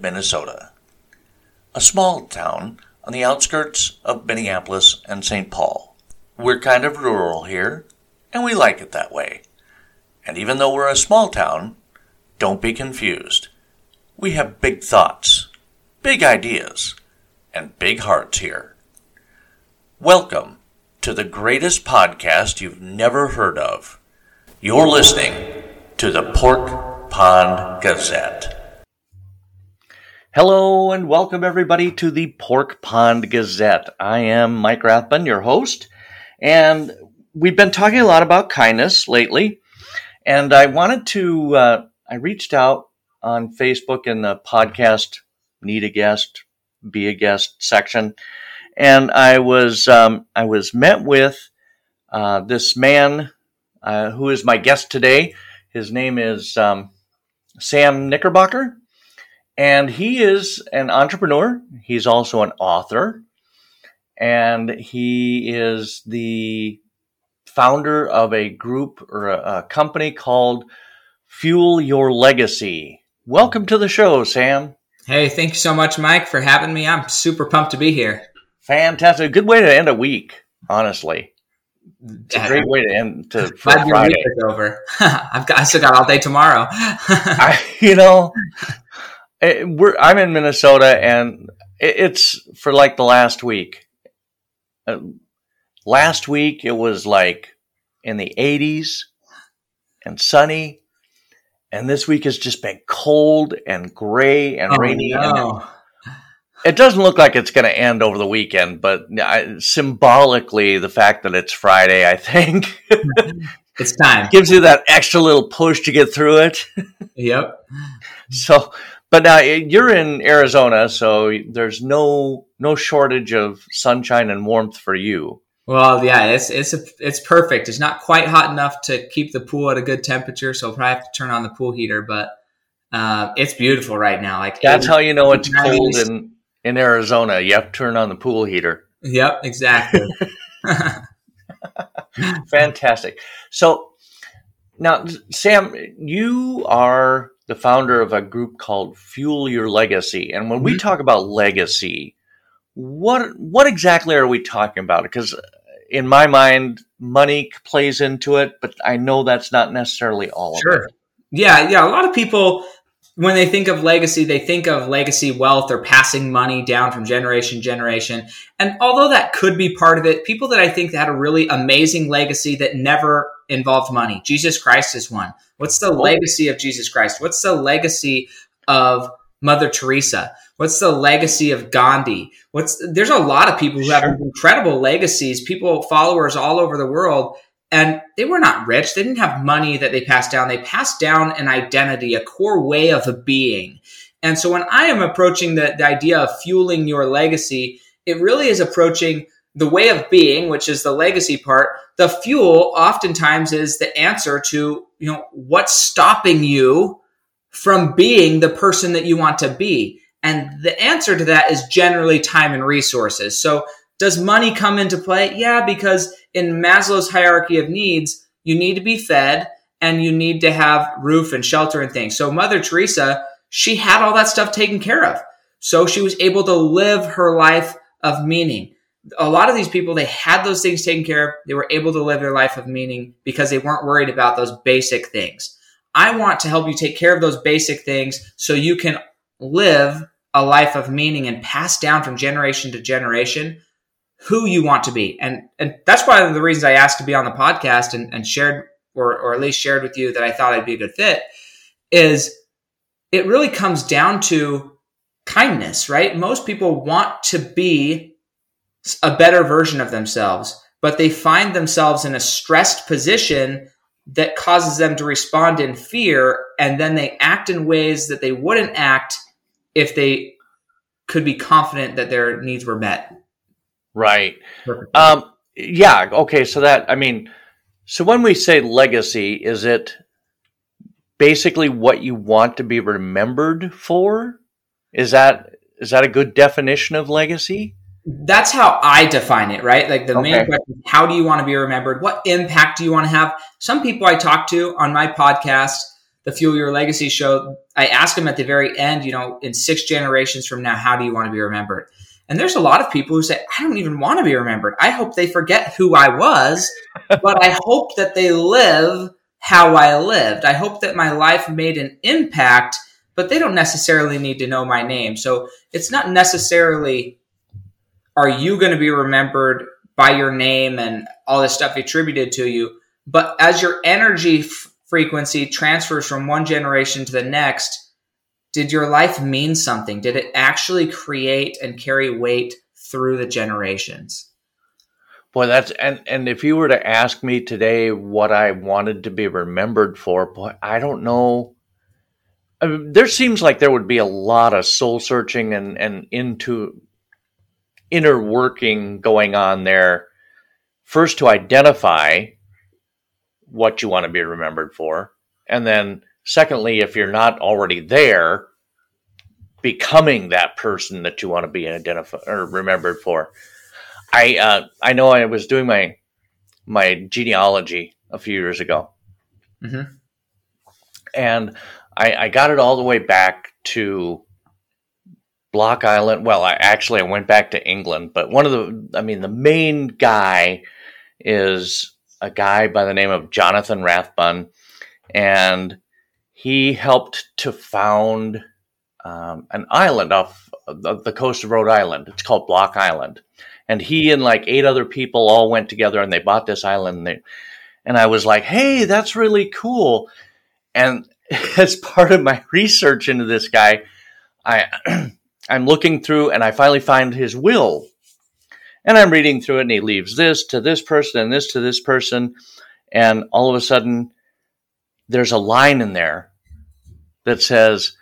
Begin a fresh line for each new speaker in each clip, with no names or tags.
Minnesota, a small town on the outskirts of Minneapolis and St. Paul. We're kind of rural here, and we like it that way. And even though we're a small town, don't be confused. We have big thoughts, big ideas, and big hearts here. Welcome to the greatest podcast you've never heard of. You're listening to the Pork Pond Gazette. Hello and welcome everybody to the Pork Pond Gazette. I am Mike Rathbun, your host, and we've been talking a lot about kindness lately. And I wanted to, uh, I reached out on Facebook in the podcast Need a Guest, Be a Guest section, and I was, um, I was met with uh, this man uh, who is my guest today. His name is um, Sam Knickerbocker, and he is an entrepreneur. He's also an author, and he is the founder of a group or a, a company called Fuel Your Legacy. Welcome to the show, Sam.
Hey, thank you so much, Mike, for having me. I'm super pumped to be here.
Fantastic. Good way to end a week, honestly. It's a great way to end to
Friday. Week is over. I've got I still got all day tomorrow.
I, you know, we're I'm in Minnesota, and it, it's for like the last week. Uh, last week it was like in the 80s and sunny, and this week has just been cold and gray and oh, rainy. No. And it doesn't look like it's going to end over the weekend, but I, symbolically, the fact that it's Friday, I think,
it's time
gives you that extra little push to get through it.
yep.
So, but now you're in Arizona, so there's no no shortage of sunshine and warmth for you.
Well, yeah, it's it's a, it's perfect. It's not quite hot enough to keep the pool at a good temperature, so I'll probably have to turn on the pool heater. But uh, it's beautiful right now. Like
that's how you know it's cold in in Arizona, you have to turn on the pool heater.
Yep, exactly.
Fantastic. So now, Sam, you are the founder of a group called Fuel Your Legacy, and when mm-hmm. we talk about legacy, what what exactly are we talking about? Because in my mind, money plays into it, but I know that's not necessarily all
sure.
of it.
Yeah, yeah. A lot of people when they think of legacy, they think of legacy wealth or passing money down from generation to generation. And although that could be part of it, people that I think that had a really amazing legacy that never involved money. Jesus Christ is one. What's the oh. legacy of Jesus Christ? What's the legacy of Mother Teresa? What's the legacy of Gandhi? What's there's a lot of people who have incredible legacies, people followers all over the world and they were not rich. They didn't have money that they passed down. They passed down an identity, a core way of a being. And so when I am approaching the, the idea of fueling your legacy, it really is approaching the way of being, which is the legacy part. The fuel oftentimes is the answer to, you know, what's stopping you from being the person that you want to be. And the answer to that is generally time and resources. So does money come into play? Yeah, because in Maslow's hierarchy of needs, you need to be fed and you need to have roof and shelter and things. So Mother Teresa, she had all that stuff taken care of. So she was able to live her life of meaning. A lot of these people, they had those things taken care of. They were able to live their life of meaning because they weren't worried about those basic things. I want to help you take care of those basic things so you can live a life of meaning and pass down from generation to generation who you want to be. And and that's one of the reasons I asked to be on the podcast and, and shared or or at least shared with you that I thought I'd be a good fit is it really comes down to kindness, right? Most people want to be a better version of themselves, but they find themselves in a stressed position that causes them to respond in fear and then they act in ways that they wouldn't act if they could be confident that their needs were met.
Right. Um, yeah. Okay. So that, I mean, so when we say legacy, is it basically what you want to be remembered for? Is that is that a good definition of legacy?
That's how I define it, right? Like the okay. main question: How do you want to be remembered? What impact do you want to have? Some people I talk to on my podcast, the Fuel Your Legacy show, I ask them at the very end, you know, in six generations from now, how do you want to be remembered? And there's a lot of people who say, I don't even want to be remembered. I hope they forget who I was, but I hope that they live how I lived. I hope that my life made an impact, but they don't necessarily need to know my name. So it's not necessarily, are you going to be remembered by your name and all this stuff attributed to you? But as your energy f- frequency transfers from one generation to the next, did your life mean something? Did it actually create and carry weight through the generations?
Boy, that's and and if you were to ask me today what I wanted to be remembered for, boy, I don't know. I mean, there seems like there would be a lot of soul searching and and into inner working going on there. First, to identify what you want to be remembered for, and then secondly, if you're not already there, becoming that person that you want to be identified or remembered for. I uh, I know I was doing my my genealogy a few years ago, mm-hmm. and I, I got it all the way back to Block Island. Well, I actually I went back to England, but one of the I mean the main guy is a guy by the name of Jonathan Rathbun, and he helped to found um, an island off the coast of Rhode Island. It's called Block Island and he and like eight other people all went together and they bought this island. And, they, and I was like, hey, that's really cool. And as part of my research into this guy, I I'm looking through and I finally find his will. And I'm reading through it and he leaves this to this person and this to this person. And all of a sudden, there's a line in there that says,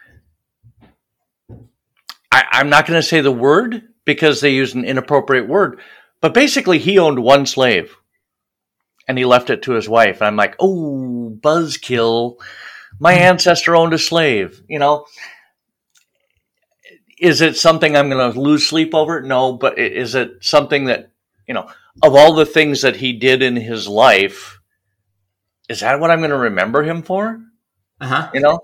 I, am not going to say the word, because they used an inappropriate word. But basically, he owned one slave and he left it to his wife. And I'm like, oh, buzzkill. My ancestor owned a slave. You know, is it something I'm going to lose sleep over? No, but is it something that, you know, of all the things that he did in his life, is that what I'm going to remember him for?
Uh-huh.
You know?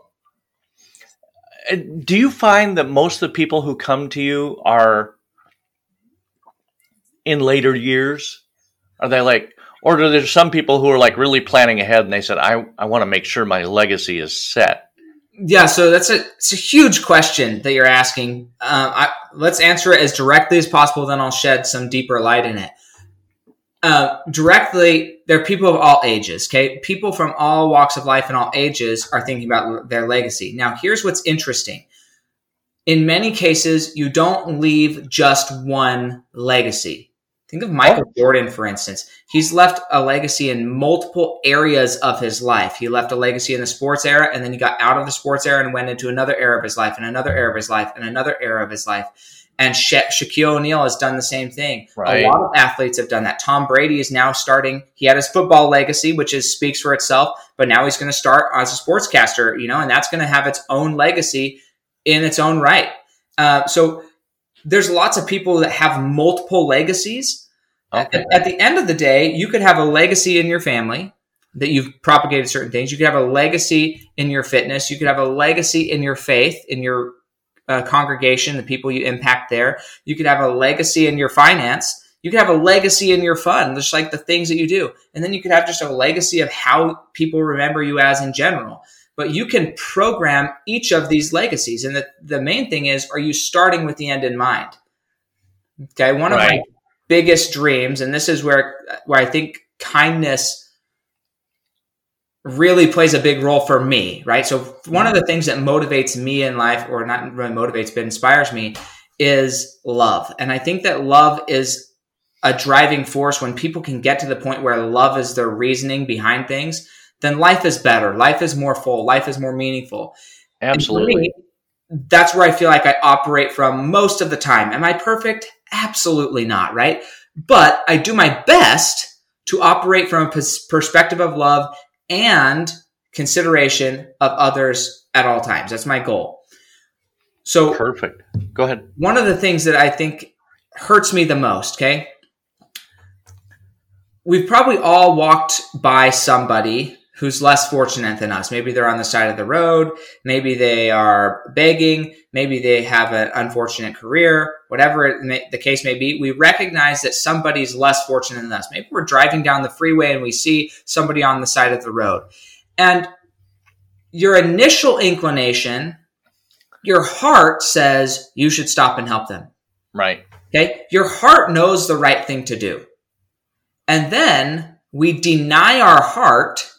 Uh, do you find that most of the people who come to you are in later years? Are they like, or are there some people who are like really planning ahead and they said, I, I want to make sure my legacy is set?
Yeah, so that's a it's a huge question that you're asking. Um, I, let's answer it as directly as possible. Then I'll shed some deeper light in it. Uh, directly, there are people of all ages. Okay, people from all walks of life and all ages are thinking about their legacy. Now, here's what's interesting. In many cases, you don't leave just one legacy. Think of Michael oh. Jordan, for instance. He's left a legacy in multiple areas of his life. He left a legacy in the sports era, and then he got out of the sports era and went into another era of his life, and another era of his life, and another era of his life. And Sha- Shaquille O'Neal has done the same thing. Right. A lot of athletes have done that. Tom Brady is now starting. He had his football legacy, which is speaks for itself, but now he's going to start as a sportscaster, you know, and that's going to have its own legacy in its own right. Uh, so there's lots of people that have multiple legacies. Okay. At, at, the end of the day, you could have a legacy in your family that you've propagated certain things. You could have a legacy in your fitness. You could have a legacy in your faith, in your uh, congregation, the people you impact there. You could have a legacy in your finance. You could have a legacy in your fun, just like the things that you do. And then you could have just a legacy of how people remember you as in general but you can program each of these legacies. And the, the main thing is, are you starting with the end in mind? Okay. One right. of my biggest dreams, and this is where, where I think kindness really plays a big role for me, right? So one of the things that motivates me in life, or not really motivates, but inspires me is love. And I think that love is a driving force when people can get to the point where love is their reasoning behind things then life is better. Life is more full. Life is more meaningful.
Absolutely. Me,
that's where I feel like I operate from most of the time. Am I perfect? Absolutely not, right? But I do my best to operate from a perspective of love and consideration of others at all times. That's my goal. So
perfect. Go ahead.
One of the things that I think hurts me the most, okay? We've probably all walked by somebody who's less fortunate than us. Maybe they're on the side of the road. Maybe they are begging. Maybe they have an unfortunate career, whatever may, the case may be. We recognize that somebody's less fortunate than us. Maybe we're driving down the freeway and we see somebody on the side of the road. And your initial inclination, your heart says you should stop and help them.
Right.
Okay. Your heart knows the right thing to do. And then we deny our heart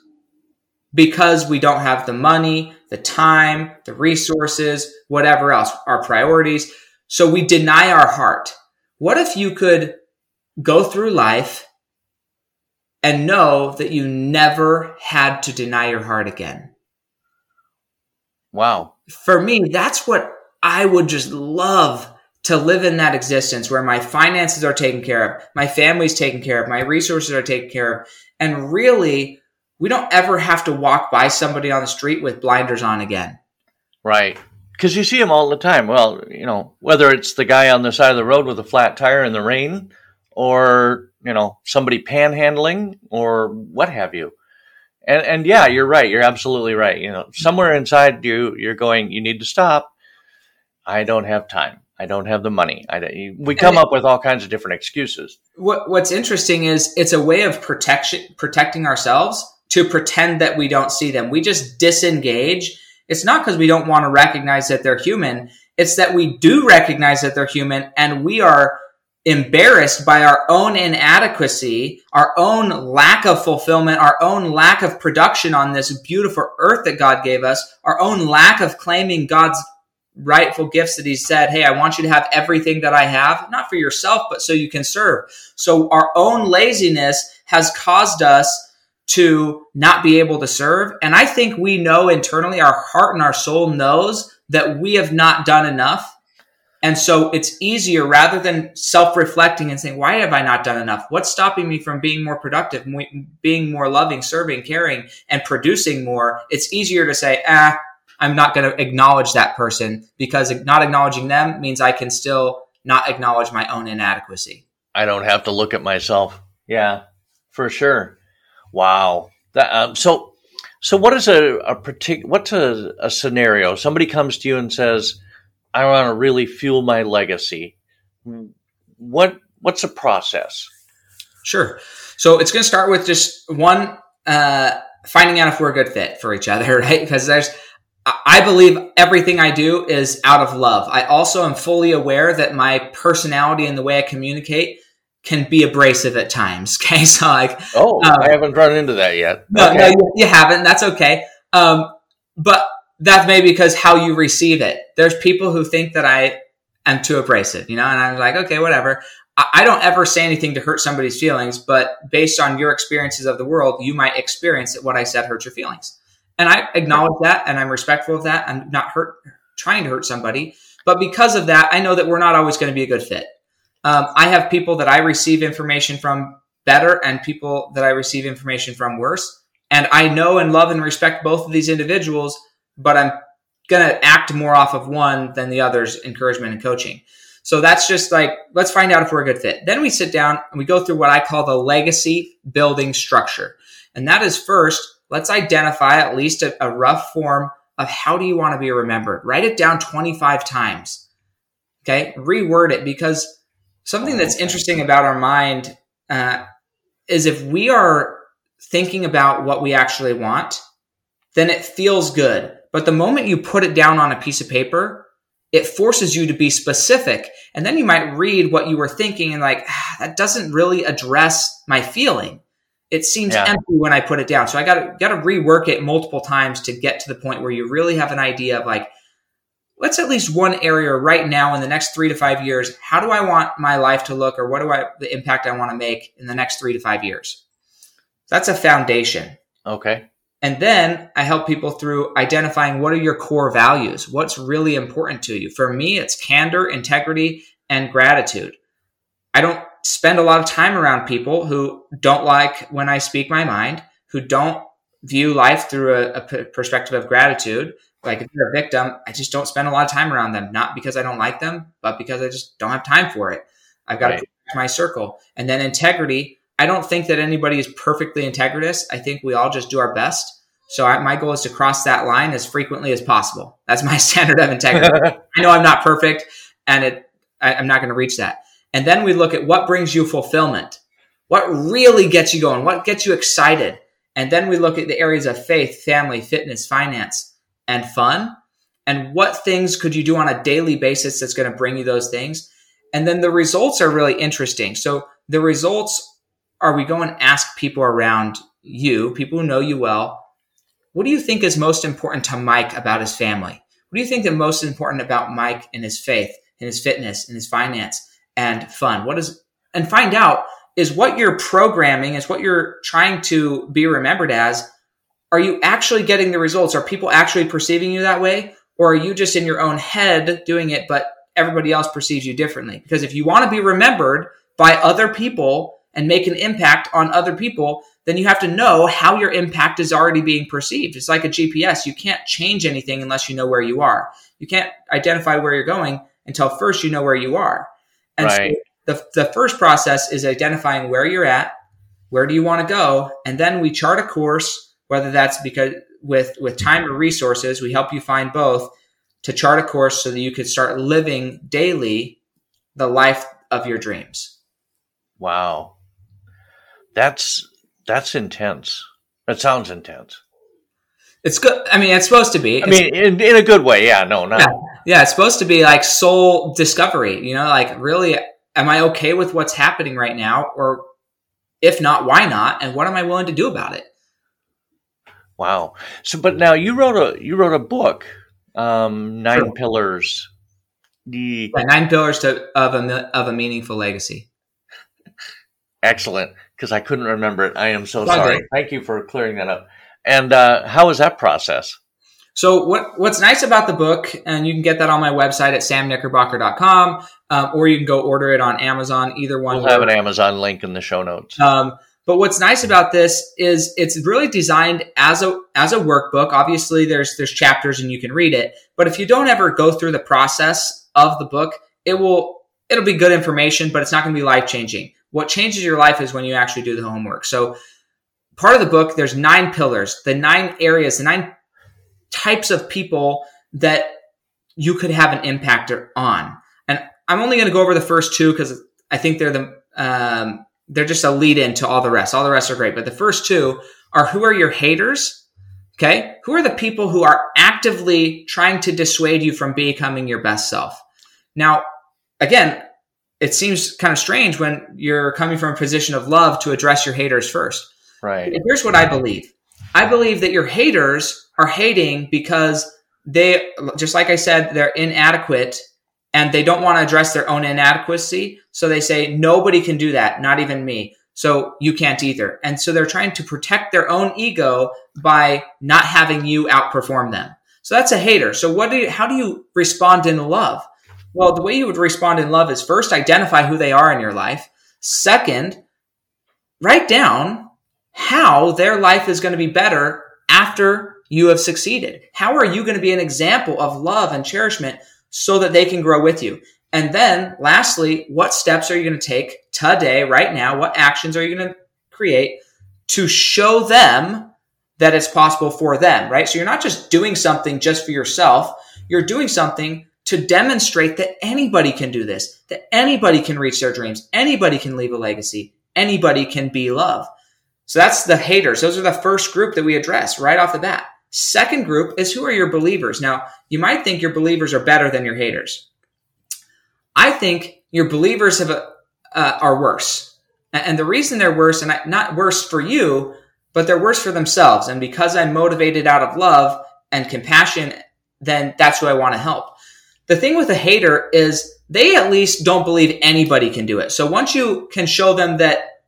because we don't have the money, the time, the resources, whatever else, our priorities. So we deny our heart. What if you could go through life and know that you never had to deny your heart again?
Wow.
For me, that's what I would just love to live in that existence where my finances are taken care of, my family's taken care of, my resources are taken care of. And really, we don't ever have to walk by somebody on the street with blinders on again.
Right. Because you see them all the time. Well, you know, whether it's the guy on the side of the road with a flat tire in the rain or, you know, somebody panhandling or what have you. And, and yeah, you're right. You're absolutely right. You know, somewhere inside you, you're going, you need to stop. I don't have time. I don't have the money. I, we come up with all kinds of different excuses.
What, what's interesting is it's a way of protection, protecting ourselves to pretend that we don't see them. We just disengage. It's not because we don't want to recognize that they're human. It's that we do recognize that they're human and we are embarrassed by our own inadequacy, our own lack of fulfillment, our own lack of production on this beautiful earth that God gave us, our own lack of claiming God's rightful gifts that he said, Hey, I want you to have everything that I have, not for yourself, but so you can serve. So our own laziness has caused us to not be able to serve. And I think we know internally, our heart and our soul knows that we have not done enough. And so it's easier rather than self reflecting and saying, why have I not done enough? What's stopping me from being more productive, being more loving, serving, caring, and producing more? It's easier to say, ah, I'm not going to acknowledge that person because not acknowledging them means I can still not acknowledge my own inadequacy.
I don't have to look at myself. Yeah, for sure. Wow. That, um, so, so what is a, a particular, what's a, a scenario? Somebody comes to you and says, I want to really fuel my legacy. What, what's the process?
Sure. So it's going to start with just one, uh, finding out if we're a good fit for each other, right? Because there's, I believe everything I do is out of love. I also am fully aware that my personality and the way I communicate can be abrasive at times. Okay, so like,
oh, um, I haven't run into that yet.
No, okay. no, you, you, haven't. That's okay. Um, but that's maybe because how you receive it. There's people who think that I am too abrasive, you know, and I'm like, okay, whatever. I, I don't ever say anything to hurt somebody's feelings, but based on your experiences of the world, you might experience that what I said hurt your feelings, and I acknowledge that, and I'm respectful of that. I'm not hurt trying to hurt somebody, but because of that, I know that we're not always going to be a good fit. Um, I have people that I receive information from better and people that I receive information from worse. And I know and love and respect both of these individuals, but I'm going to act more off of one than the other's encouragement and coaching. So that's just like, let's find out if we're a good fit. Then we sit down and we go through what I call the legacy building structure. And that is first, let's identify at least a, a rough form of how do you want to be remembered? Write it down 25 times. Okay. Reword it because Something that's interesting about our mind uh, is if we are thinking about what we actually want, then it feels good. But the moment you put it down on a piece of paper, it forces you to be specific. And then you might read what you were thinking and like, ah, that doesn't really address my feeling. It seems yeah. empty when I put it down. So I got got to rework it multiple times to get to the point where you really have an idea of like, what's at least one area right now in the next three to five years? How do I want my life to look, or what do I the impact I want to make in the next three to five years? That's a foundation.
Okay.
And then I help people through identifying what are your core values? What's really important to you? For me, it's candor, integrity, and gratitude. I don't spend a lot of time around people who don't like when I speak my mind, who don't view life through a, a perspective of gratitude, like if you're a victim, I just don't spend a lot of time around them, not because I don't like them, but because I just don't have time for it. I've got right. to my circle. And then integrity, I don't think that anybody is perfectly integritous. I think we all just do our best. So I, my goal is to cross that line as frequently as possible. That's my standard of integrity. I know I'm not perfect, and it, I, I'm not going to reach that. And then we look at what brings you fulfillment, what really gets you going, what gets you excited. And then we look at the areas of faith, family, fitness, finance, and fun. And what things could you do on a daily basis that's going to bring you those things? And then the results are really interesting. So the results are we go and ask people around you, people who know you well, what do you think is most important to Mike about his family? What do you think the most important about Mike and his faith and his fitness and his finance and fun? What is and find out is what you're programming, is what you're trying to be remembered as. Are you actually getting the results? Are people actually perceiving you that way? Or are you just in your own head doing it, but everybody else perceives you differently? Because if you want to be remembered by other people and make an impact on other people, then you have to know how your impact is already being perceived. It's like a GPS. You can't change anything unless you know where you are. You can't identify where you're going until first you know where you are. And right. so the, the first process is identifying where you're at, where do you want to go, and then we chart a course, whether that's because with with time or resources, we help you find both to chart a course so that you could start living daily the life of your dreams.
Wow. That's that's intense. That sounds intense.
It's good. I mean, it's supposed to be.
I mean, in, in a good way. Yeah. No. Not.
Yeah. yeah. It's supposed to be like soul discovery. You know, like really, am I okay with what's happening right now, or if not, why not? And what am I willing to do about it?
Wow. So, but now you wrote a you wrote a book, um, Nine sure. Pillars.
The yeah, Nine Pillars to, of a of a meaningful legacy.
Excellent because I couldn't remember it. I am so sorry. Thank you for clearing that up. And uh, how was that process?
So what what's nice about the book, and you can get that on my website at samknickerbocker.com, um, or you can go order it on Amazon. Either one.
We'll have an Amazon link in the show notes.
Um, but what's nice about this is it's really designed as a as a workbook. Obviously, there's there's chapters and you can read it. But if you don't ever go through the process of the book, it will it'll be good information, but it's not going to be life changing. What changes your life is when you actually do the homework. So part of the book, there's nine pillars, the nine areas, the nine types of people that you could have an impact on. And I'm only going to go over the first two because I think they're the um, they're just a lead in to all the rest. All the rest are great, but the first two are who are your haters? Okay, who are the people who are actively trying to dissuade you from becoming your best self? Now, again, it seems kind of strange when you're coming from a position of love to address your haters first.
Right.
Here's what I believe. I believe that your haters are hating because they, just like I said, they're inadequate and they don't want to address their own inadequacy. So they say, nobody can do that, not even me. So you can't either. And so they're trying to protect their own ego by not having you outperform them. So that's a hater. So what do you, how do you respond in love? Well, the way you would respond in love is first identify who they are in your life. Second, write down how their life is going to be better after you have succeeded. How are you going to be an example of love and cherishment so that they can grow with you? And then lastly, what steps are you going to take today, right now? What actions are you going to create to show them that it's possible for them, right? So you're not just doing something just for yourself. You're doing something to demonstrate that anybody can do this, that anybody can reach their dreams, anybody can leave a legacy, anybody can be love. So that's the haters. Those are the first group that we address right off the bat. Second group is who are your believers? Now, you might think your believers are better than your haters. I think your believers have a, uh, are worse. And the reason they're worse, and not worse for you, but they're worse for themselves. And because I'm motivated out of love and compassion, then that's who I want to help. The thing with a hater is they at least don't believe anybody can do it. So once you can show them that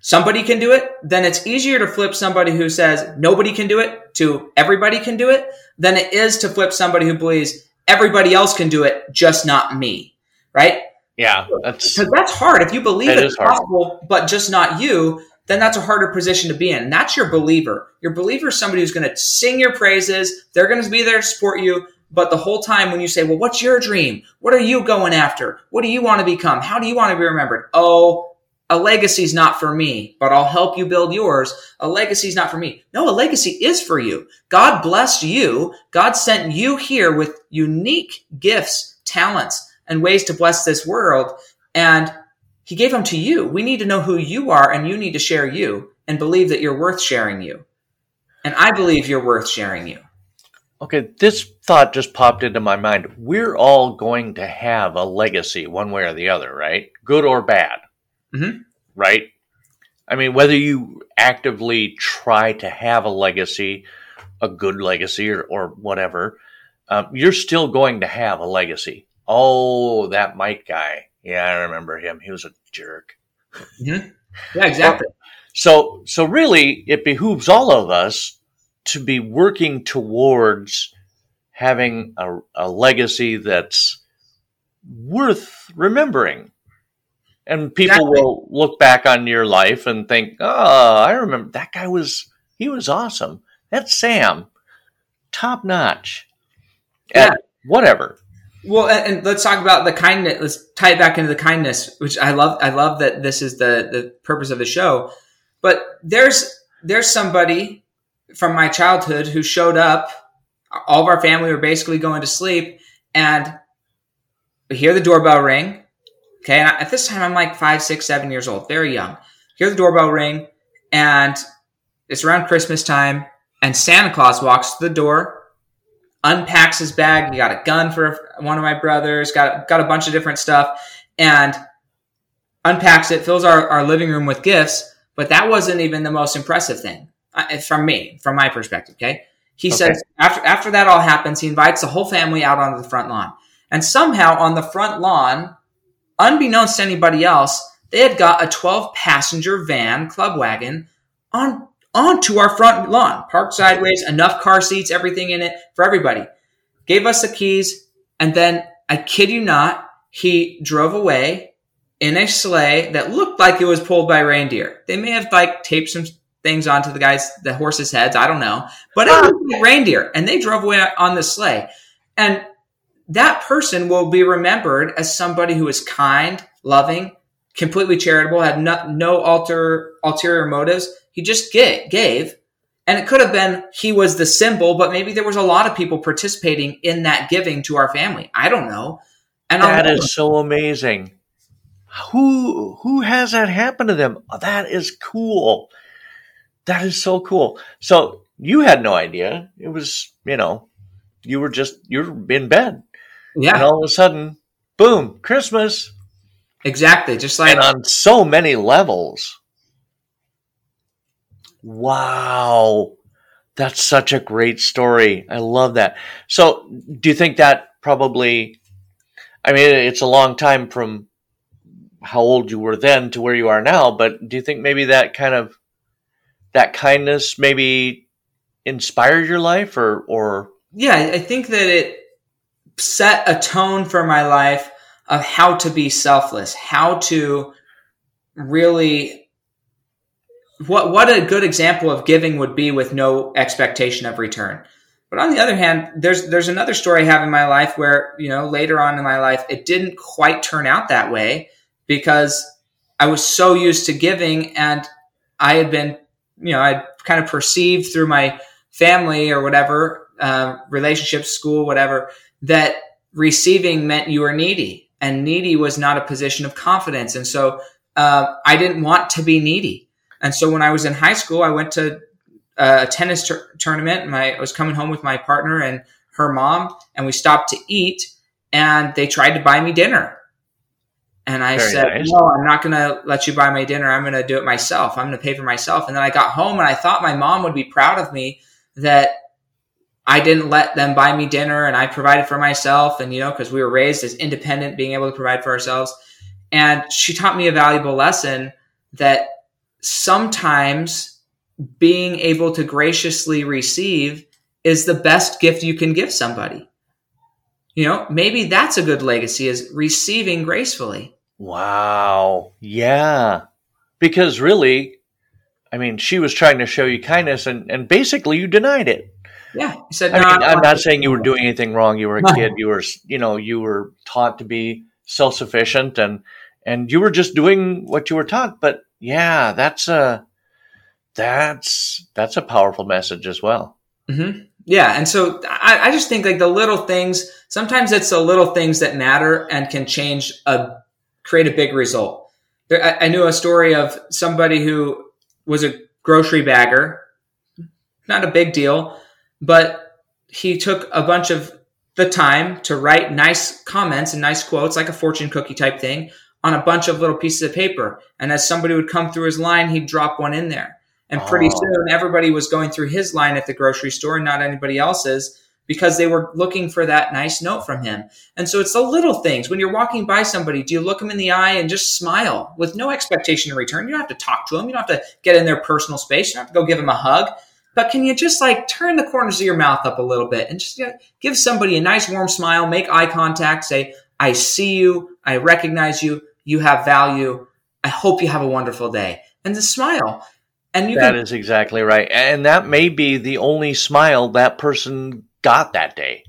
somebody can do it, then it's easier to flip somebody who says nobody can do it to everybody can do it than it is to flip somebody who believes everybody else can do it, just not me. Right?
Yeah.
That's, because that's hard. If you believe it's possible, but just not you, then that's a harder position to be in. And that's your believer. Your believer is somebody who's going to sing your praises. They're going to be there to support you. But the whole time when you say, well, what's your dream? What are you going after? What do you want to become? How do you want to be remembered? Oh, a legacy is not for me, but I'll help you build yours. A legacy is not for me. No, a legacy is for you. God blessed you. God sent you here with unique gifts, talents, and ways to bless this world. And he gave them to you. We need to know who you are and you need to share you and believe that you're worth sharing you. And I believe you're worth sharing you.
Okay, this thought just popped into my mind. We're all going to have a legacy one way or the other, right? Good or bad.
Mm-hmm.
Right? I mean, whether you actively try to have a legacy, a good legacy, or, or whatever, um, you're still going to have a legacy. Oh, that Mike guy. Yeah, I remember him. He was a jerk.
Mm-hmm. Yeah, exactly.
So, so really, it behooves all of us to be working towards having a, a legacy that's worth remembering. And people
Exactly.
will look back on your life and think, oh, I remember that guy was, he was awesome. That's Sam. Top notch.
Yeah.
And whatever.
Well, and, and let's talk about the kindness. Let's tie it back into the kindness, which I love. I love that this is the the purpose of the show. But there's there's somebody from my childhood who showed up. All of our family were basically going to sleep, and we hear the doorbell ring. Okay, and at this time I'm like five, six, seven years old, very young. Hear the doorbell ring, and it's around Christmas time, and Santa Claus walks to the door, unpacks his bag. He got a gun for one of my brothers, got got a bunch of different stuff, and unpacks it, fills our, our living room with gifts. But that wasn't even the most impressive thing uh, from me, from my perspective. Okay, he
Okay.
says after after that all happens, he invites the whole family out onto the front lawn, and somehow on the front lawn, unbeknownst to anybody else, they had got a twelve passenger van club wagon on onto our front lawn, parked sideways, enough car seats, everything in it for everybody. Gave us the keys, and then I kid you not, he drove away in a sleigh that looked like it was pulled by reindeer. They may have like taped some things onto the guys, the horses' heads. I don't know, but it like reindeer, and they drove away on the sleigh. And that person will be remembered as somebody who is kind, loving, completely charitable, had no, no alter ulterior motives. He just gave, gave, and it could have been he was the symbol, but maybe there was a lot of people participating in that giving to our family. I don't know. And I'll
is so amazing. Who who has that happen to them? Oh, That is cool. That is so cool. So you had no idea. It was, you know, you were just you're in bed. And
yeah,
all of a sudden, boom, Christmas.
exactly. Just like
And on so many levels. Wow. That's such a great story. I love that. So, do you think that probably I mean, it's a long time from how old you were then to where you are now, but do you think maybe that kind of that kindness maybe inspired your life or or
yeah, I think that it set a tone for my life of how to be selfless, how to really what what a good example of giving would be with no expectation of return. But on the other hand, there's there's another story I have in my life where, you know, later on in my life it didn't quite turn out that way because I was so used to giving and I had been, you know, I'd kind of perceived through my family or whatever, uh, relationships, school, whatever, that receiving meant you were needy, and needy was not a position of confidence. And so uh, I didn't want to be needy. And so when I was in high school, I went to uh, a tennis tur- tournament. And my, I was coming home with my partner and her mom, and we stopped to eat, and they tried to buy me dinner. And I
Very
said,
nice.
No, I'm not going to let you buy my dinner. I'm going to do it myself. I'm going to pay for myself. And then I got home and I thought my mom would be proud of me that I didn't let them buy me dinner and I provided for myself. And, you know, because we were raised as independent, being able to provide for ourselves. And she taught me a valuable lesson that sometimes being able to graciously receive is the best gift you can give somebody. You know, maybe that's a good legacy is receiving gracefully.
Wow. Yeah. Because really, I mean, she was trying to show you kindness and, and basically you denied it.
Yeah. He said,
I
"No,
mean,
don't
I'm not
to."
saying you were doing anything wrong. You were a
No.
kid. You were, you know, you were taught to be self-sufficient and, and you were just doing what you were taught. But yeah, that's a that's that's a powerful message as well.
Mm-hmm. Yeah, and so I, I just think like the little things. Sometimes it's the little things that matter and can change a create a big result. There, I, I knew a story of somebody who was a grocery bagger. Not a big deal, but he took a bunch of the time to write nice comments and nice quotes, like a fortune cookie type thing, on a bunch of little pieces of paper. And as somebody would come through his line, he'd drop one in there. And pretty oh. soon, everybody was going through his line at the grocery store and not anybody else's because they were looking for that nice note from him. And so it's the little things. When you're walking by somebody, do you look them in the eye and just smile with no expectation in return? You don't have to talk to them. You don't have to get in their personal space. You don't have to go give them a hug. But can you just like turn the corners of your mouth up a little bit and just you know, give somebody a nice warm smile, make eye contact, say, I see you, I recognize you, you have value. I hope you have a wonderful day. And just smile.
And you That can, is exactly right. And that may be the only smile that person got that day.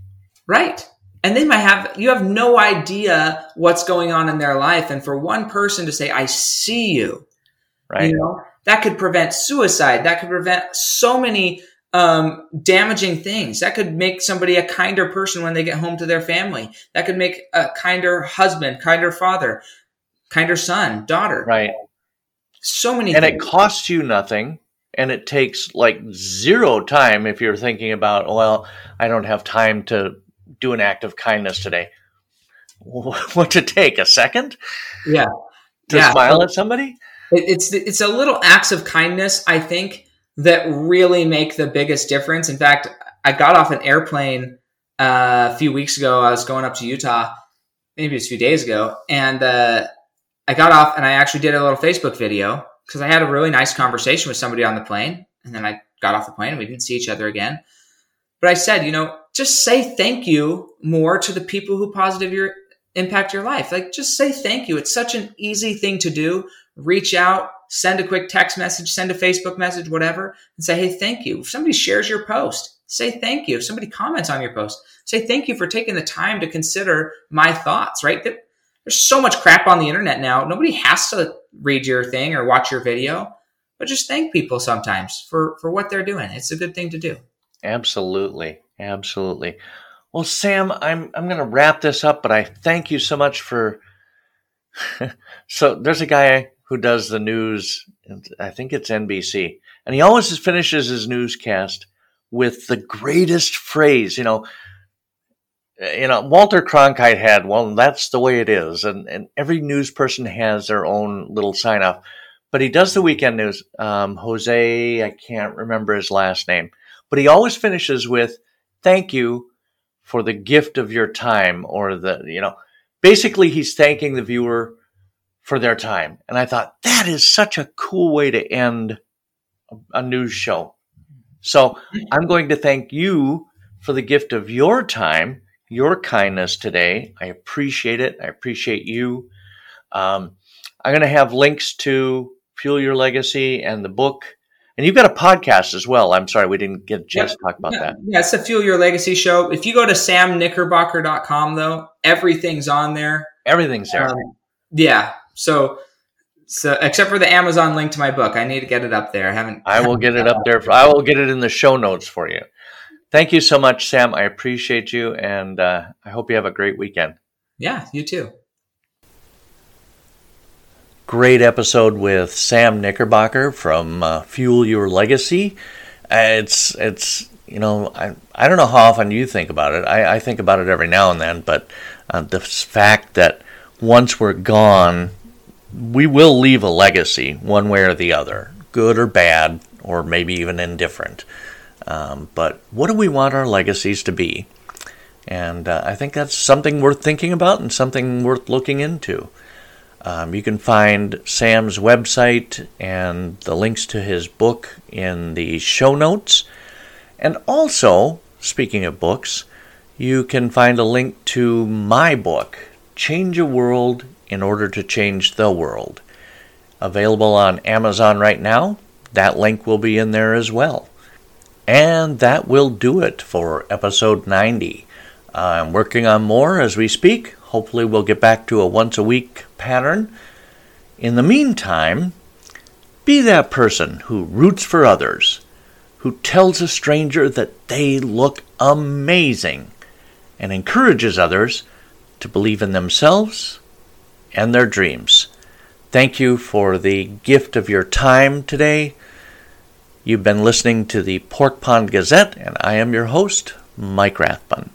Right. And they might have you have no idea what's going on in their life. And for one person to say, I see you, right. you know, that could prevent suicide. That could prevent so many um, damaging things. That could make somebody a kinder person when they get home to their family. That could make a kinder husband, kinder father, kinder son, daughter.
Right.
So many
And things. it costs you nothing and it takes like zero time if you're thinking about, well, I don't have time to do an act of kindness today. What to take a second?
Yeah.
To yeah. smile at somebody?
It's it's a little acts of kindness, I think, that really make the biggest difference. In fact, I got off an airplane uh, a few weeks ago. I was going up to Utah, maybe it was a few days ago, and uh, I got off and I actually did a little Facebook video because I had a really nice conversation with somebody on the plane, and then I got off the plane and we didn't see each other again. But I said, you know, just say thank you more to the people who positive your impact your life. Like just say thank you. It's such an easy thing to do reach out, send a quick text message, send a Facebook message, whatever, and say, hey, thank you. If somebody shares your post, say thank you. If somebody comments on your post, say thank you for taking the time to consider my thoughts, right? There's so much crap on the internet now. Nobody has to read your thing or watch your video, but just thank people sometimes for, for what they're doing. It's a good thing to do.
Absolutely. Absolutely. Well, Sam, I'm I'm going to wrap this up, but I thank you so much for. so there's a guy who does the news. I think it's NBC, and he always finishes his newscast with the greatest phrase. You know, you know, Walter Cronkite had, well, that's the way it is. And, and every news person has their own little sign off. But he does the weekend news. Um, Jose, I can't remember his last name, but he always finishes with, thank you for the gift of your time or the, you know, basically he's thanking the viewer for their time. And I thought that is such a cool way to end a news show. So I'm going to thank you for the gift of your time, your kindness today. I appreciate it. I appreciate you. Um, I'm going to have links to Fuel Your Legacy and the book. And you've got a podcast as well. I'm sorry, we didn't get a chance yeah, to talk about
yeah,
that.
Yeah, it's the Fuel Your Legacy show. If you go to samknickerbocker.com, though, everything's on there.
Everything's there. Um,
yeah, so, so except for the Amazon link to my book, I need to get it up there. I haven't.
I will get it up there. For, I will get it in the show notes for you. Thank you so much, Sam. I appreciate you, and uh, I hope you have a great weekend.
Yeah, you too.
Great episode with Sam Knickerbocker from uh, Fuel Your Legacy. Uh, it's it's you know I I don't know how often you think about it. I, I think about it every now and then, but uh, the fact that once we're gone, we will leave a legacy one way or the other, good or bad, or maybe even indifferent. Um, but what do we want our legacies to be? And uh, I think that's something worth thinking about and something worth looking into. Um, you can find Sam's website and the links to his book in the show notes. And also, speaking of books, you can find a link to my book, Change a World in order to change the world. Available on Amazon right now. That link will be in there as well. And that will do it for episode 90. I'm working on more as we speak. Hopefully, we'll get back to a once a week pattern. In the meantime, be that person who roots for others, who tells a stranger that they look amazing, and encourages others to believe in themselves and their dreams. Thank you for the gift of your time today. You've been listening to the Pork Pond Gazette, and I am your host, Mike Rathbun.